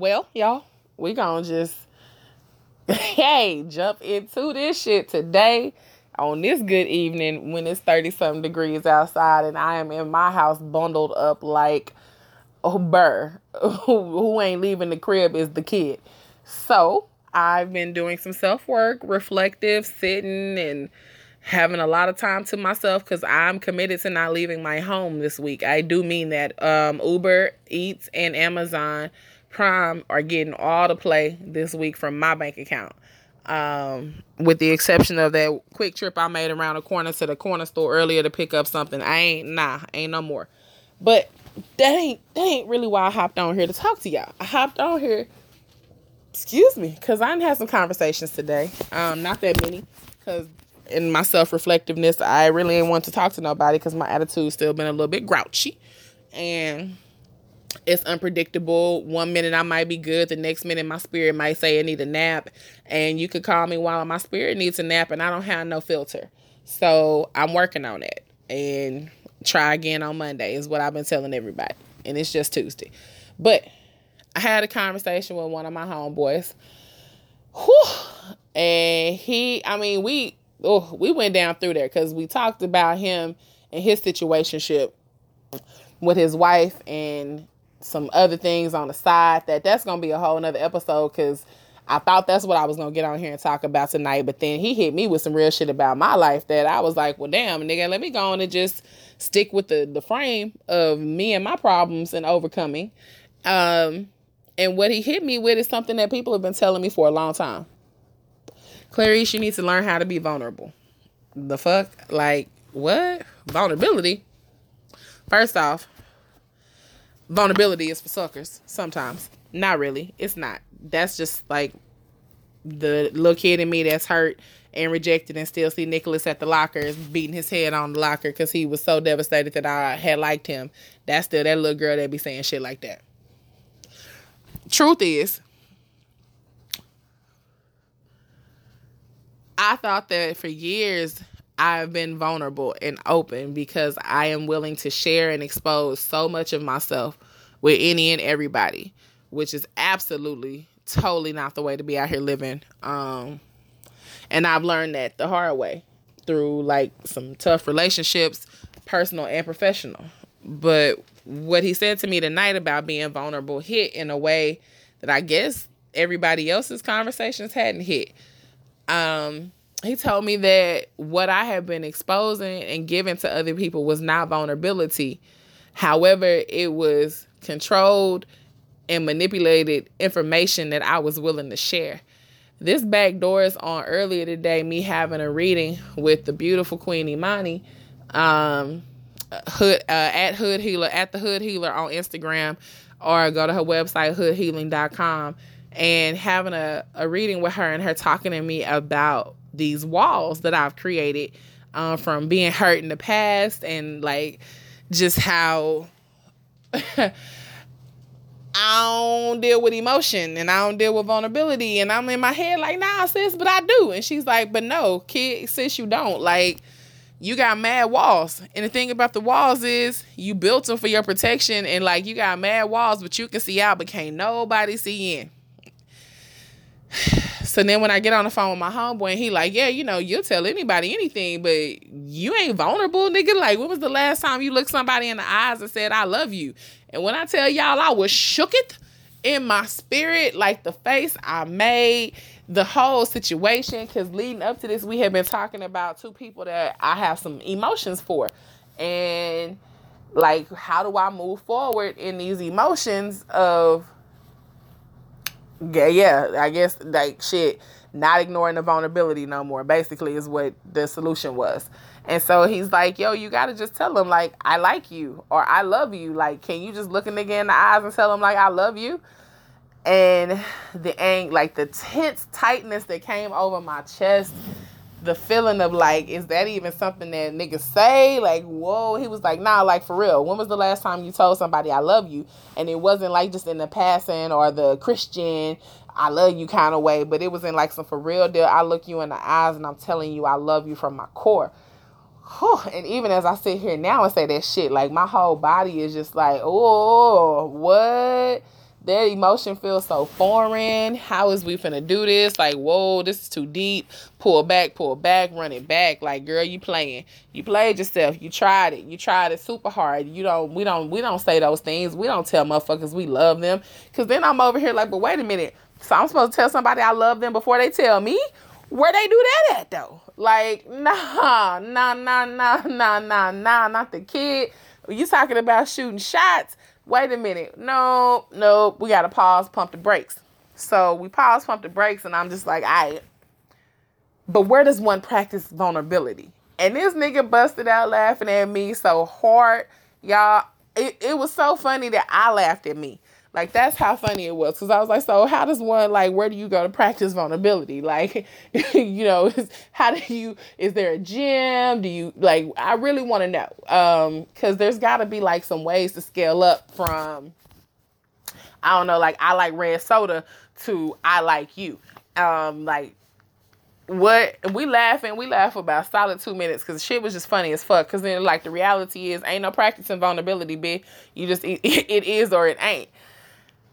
well, y'all, we gonna just hey jump into this shit today on this good evening when it's 30 something degrees outside and I am in my house bundled up like a burr. Who ain't leaving the crib is the kid. So I've been doing some self work, reflective, sitting and having a lot of time to myself because I'm committed to not leaving my home this week. I do mean that. Um, Uber Eats and Amazon Prime are getting all the play this week from my bank account. Um, with the exception of that quick trip I made around the corner to the corner store earlier to pick up something. I ain't nah, ain't no more. But that ain't that ain't really why I hopped on here to talk to y'all. I hopped on here, excuse me, because I had some conversations today. Um, not that many, because in my self reflectiveness, I really didn't want to talk to nobody because my attitude still been a little bit grouchy, and it's unpredictable. One minute I might be good, the next minute my spirit might say I need a nap, and you could call me while my spirit needs a nap, and I don't have no filter. So I'm working on it, and try again on Monday is what I've been telling everybody, and it's just Tuesday. But I had a conversation with one of my homeboys, whew, and he, I mean, we, oh, we went down through there because we talked about him and his situationship with his wife and some other things on the side that that's gonna be a whole nother episode because I thought that's what I was gonna get on here and talk about tonight, but then he hit me with some real shit about my life that I was like, well, damn, nigga, let me go on and just stick with the the frame of me and my problems and overcoming. Um, and what he hit me with is something that people have been telling me for a long time. Clarice, you need to learn how to be vulnerable. The fuck, like what? Vulnerability. First off, vulnerability is for suckers sometimes. Not really. It's not. That's just like the little kid in me that's hurt and rejected and still see Nicholas at the lockers beating his head on the locker because he was so devastated that I had liked him. That's still that little girl that be saying shit like that. Truth is, I thought that for years I've been vulnerable and open because I am willing to share and expose so much of myself with any and everybody, which is absolutely totally not the way to be out here living. Um, and I've learned that the hard way through like some tough relationships, personal and professional. But what he said to me tonight about being vulnerable hit in a way that I guess everybody else's conversations hadn't hit. Um, he told me that what I had been exposing and giving to other people was not vulnerability. However, it was controlled and manipulated information that I was willing to share. This back door is on earlier today, me having a reading with the beautiful Queen Imani. Um, hood uh, at hood healer at the hood healer on instagram or go to her website hoodhealing.com and having a, a reading with her and her talking to me about these walls that I've created um, from being hurt in the past and like just how I don't deal with emotion and I don't deal with vulnerability. And I'm in my head like nah sis but I do. And she's like but no kid sis you don't. Like you got mad walls. And the thing about the walls is you built them for your protection. And like you got mad walls but you can see out but can't nobody see in so then when I get on the phone with my homeboy and he like, yeah, you know, you'll tell anybody anything, but you ain't vulnerable, nigga. Like, when was the last time you looked somebody in the eyes and said, I love you? And when I tell y'all I was shook it in my spirit, like the face I made, the whole situation, because leading up to this, we have been talking about two people that I have some emotions for. And like, how do I move forward in these emotions of yeah, yeah, I guess like shit, not ignoring the vulnerability no more. Basically, is what the solution was. And so he's like, yo, you gotta just tell him like I like you or I love you. Like, can you just look a nigga in the eyes and tell him like I love you? and the ang like the tense tightness that came over my chest the feeling of like, is that even something that niggas say? Like, whoa. He was like, nah, like for real. When was the last time you told somebody I love you? And it wasn't like just in the passing or the Christian, I love you kind of way, but it was in like some for real deal. I look you in the eyes and I'm telling you I love you from my core. Whew. And even as I sit here now and say that shit, like my whole body is just like, oh, what? That emotion feels so foreign. How is we finna do this? Like, whoa, this is too deep. Pull back, pull back, run it back. Like, girl, you playing. You played yourself. You tried it. You tried it super hard. You don't we don't we don't say those things. We don't tell motherfuckers we love them. Cause then I'm over here like, but wait a minute. So I'm supposed to tell somebody I love them before they tell me? Where they do that at though? Like, nah, nah, nah, nah, nah, nah, nah, not the kid. You talking about shooting shots? Wait a minute, no, no, we gotta pause, pump the brakes. So we pause, pump the brakes, and I'm just like, I. Right. But where does one practice vulnerability? And this nigga busted out laughing at me so hard, y'all. It, it was so funny that I laughed at me. Like that's how funny it was because I was like, so how does one like where do you go to practice vulnerability? Like, you know, how do you? Is there a gym? Do you like? I really want to know um because there's got to be like some ways to scale up from. I don't know, like I like red soda to I like you. Um, like what we laughing, we laugh about solid two minutes because shit was just funny as fuck. Cause then like the reality is ain't no practicing vulnerability, bitch. You just it, it is or it ain't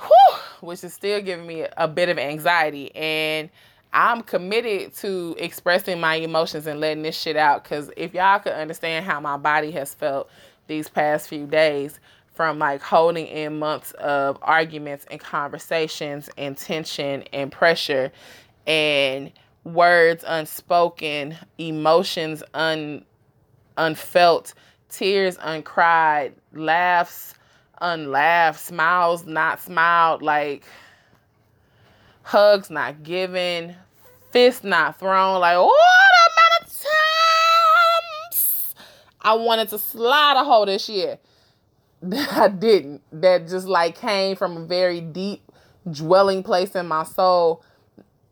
whew, which is still giving me a bit of anxiety. And I'm committed to expressing my emotions and letting this shit out. Because if y'all could understand how my body has felt these past few days from like holding in months of arguments and conversations and tension and pressure and words unspoken, emotions un unfelt, tears uncried, laughs unlaughed, smiles not smiled, like hugs not given, fists not thrown. Like, what amount of times I wanted to slide a hole this year I didn't. That just like came from a very deep dwelling place in my soul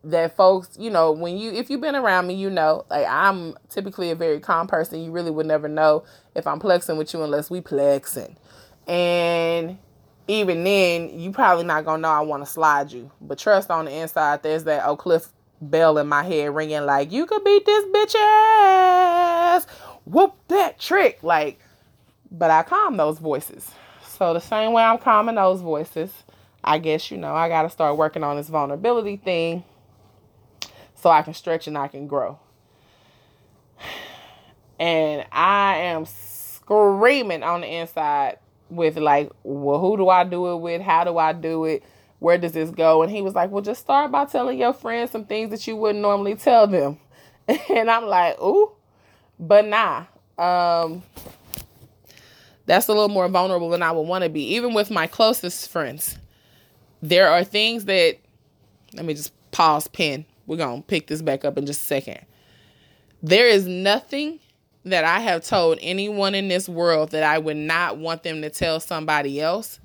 that folks, you know, when you if you've been around me, you know, like I'm typically a very calm person. You really would never know if I'm plexing with you unless we plexing. And even then, you probably not gonna know I want to slide you. But trust on the inside, there's that Oak Cliff bell in my head ringing like, you could beat this bitch ass. Whoop that trick. Like, but I calm those voices. So the same way I'm calming those voices, I guess, you know, I got to start working on this vulnerability thing so I can stretch and I can grow. And I am screaming on the inside with like, well, who do I do it with? How do I do it? Where does this go? And he was like, well, just start by telling your friends some things that you wouldn't normally tell them. And I'm like, ooh, but nah. Um, that's a little more vulnerable than I would want to be. Even with my closest friends, there are things that, let me just pause, pen. We're going to pick this back up in just a second. There is nothing that I have told anyone in this world that I would not want them to tell somebody else.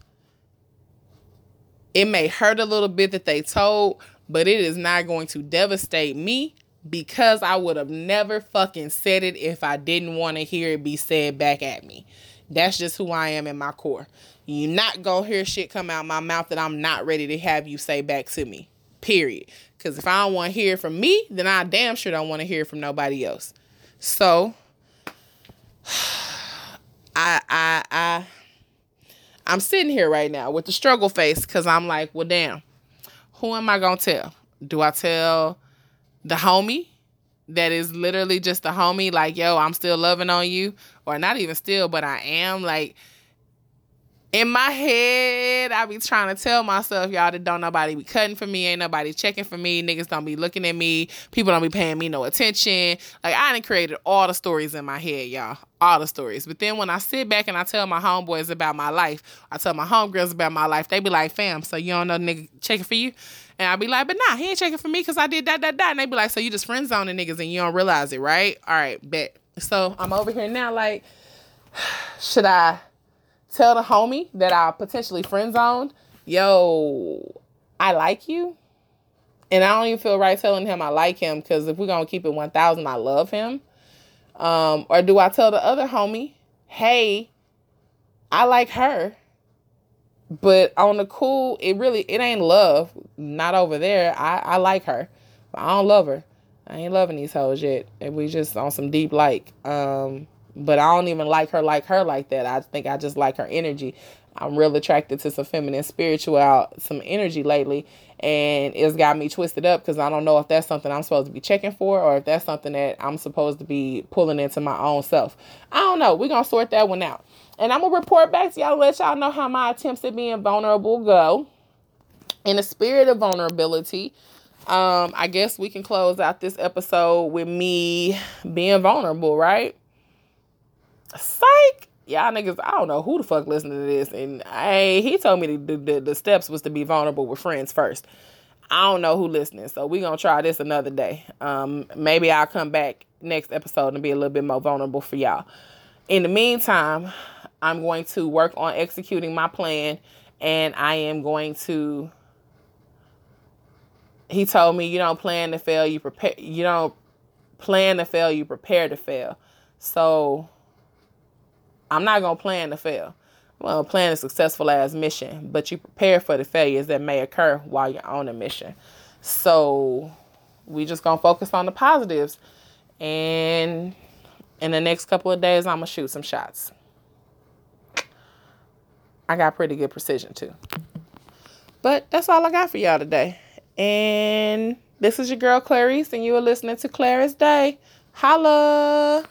It may hurt a little bit that they told, but it is not going to devastate me because I would have never fucking said it if I didn't want to hear it be said back at me. That's just who I am in my core. You're not gonna hear shit come out my mouth that I'm not ready to have you say back to me. Period. Because if I don't want to hear from me, then I damn sure don't want to hear from nobody else. So I I I I'm sitting here right now with the struggle face because I'm like, well, damn, who am I gonna tell? Do I tell the homie that is literally just a homie, like, yo, I'm still loving on you, or not even still, but I am like in my head, I be trying to tell myself, y'all, that don't nobody be cutting for me, ain't nobody checking for me, niggas don't be looking at me, people don't be paying me no attention. Like I done created all the stories in my head, y'all, all the stories. But then when I sit back and I tell my homeboys about my life, I tell my homegirls about my life, they be like, fam, so you don't know nigga checking for you? And I be like, but nah, he ain't checking for me because I did that, that, that. And they be like, so you just friend zoning niggas and you don't realize it, right? All right, bet. So I'm over here now, like, should I? Tell the homie that I potentially friend zoned, yo, I like you. And I don't even feel right telling him I like him because if we're going to keep it 1000, I love him. Um, or do I tell the other homie, hey, I like her. But on the cool, it really it ain't love. Not over there. I, I like her. I don't love her. I ain't loving these hoes yet. And we just on some deep like. Um, but I don't even like her like her like that. I think I just like her energy. I'm real attracted to some feminine spiritual, some energy lately, and it's got me twisted up because I don't know if that's something I'm supposed to be checking for or if that's something that I'm supposed to be pulling into my own self. I don't know. We're gonna sort that one out, and I'm gonna report back to y'all, let y'all know how my attempts at being vulnerable go. In the spirit of vulnerability, um, I guess we can close out this episode with me being vulnerable, right? Psych y'all niggas, I don't know who the fuck listening to this. And I, he told me the, the, the steps was to be vulnerable with friends first. I don't know who listening, so we gonna try this another day. Um, maybe I'll come back next episode and be a little bit more vulnerable for y'all. In the meantime, I'm going to work on executing my plan, and I am going to. He told me you don't plan to fail, you prepare. You don't plan to fail, you prepare to fail. So I'm not gonna plan to fail. I'm gonna plan a successful ass mission, but you prepare for the failures that may occur while you're on a mission. So we just gonna focus on the positives, and in the next couple of days, I'm gonna shoot some shots. I got pretty good precision too. But that's all I got for y'all today. And this is your girl Clarice, and you are listening to Clarice Day. Holla!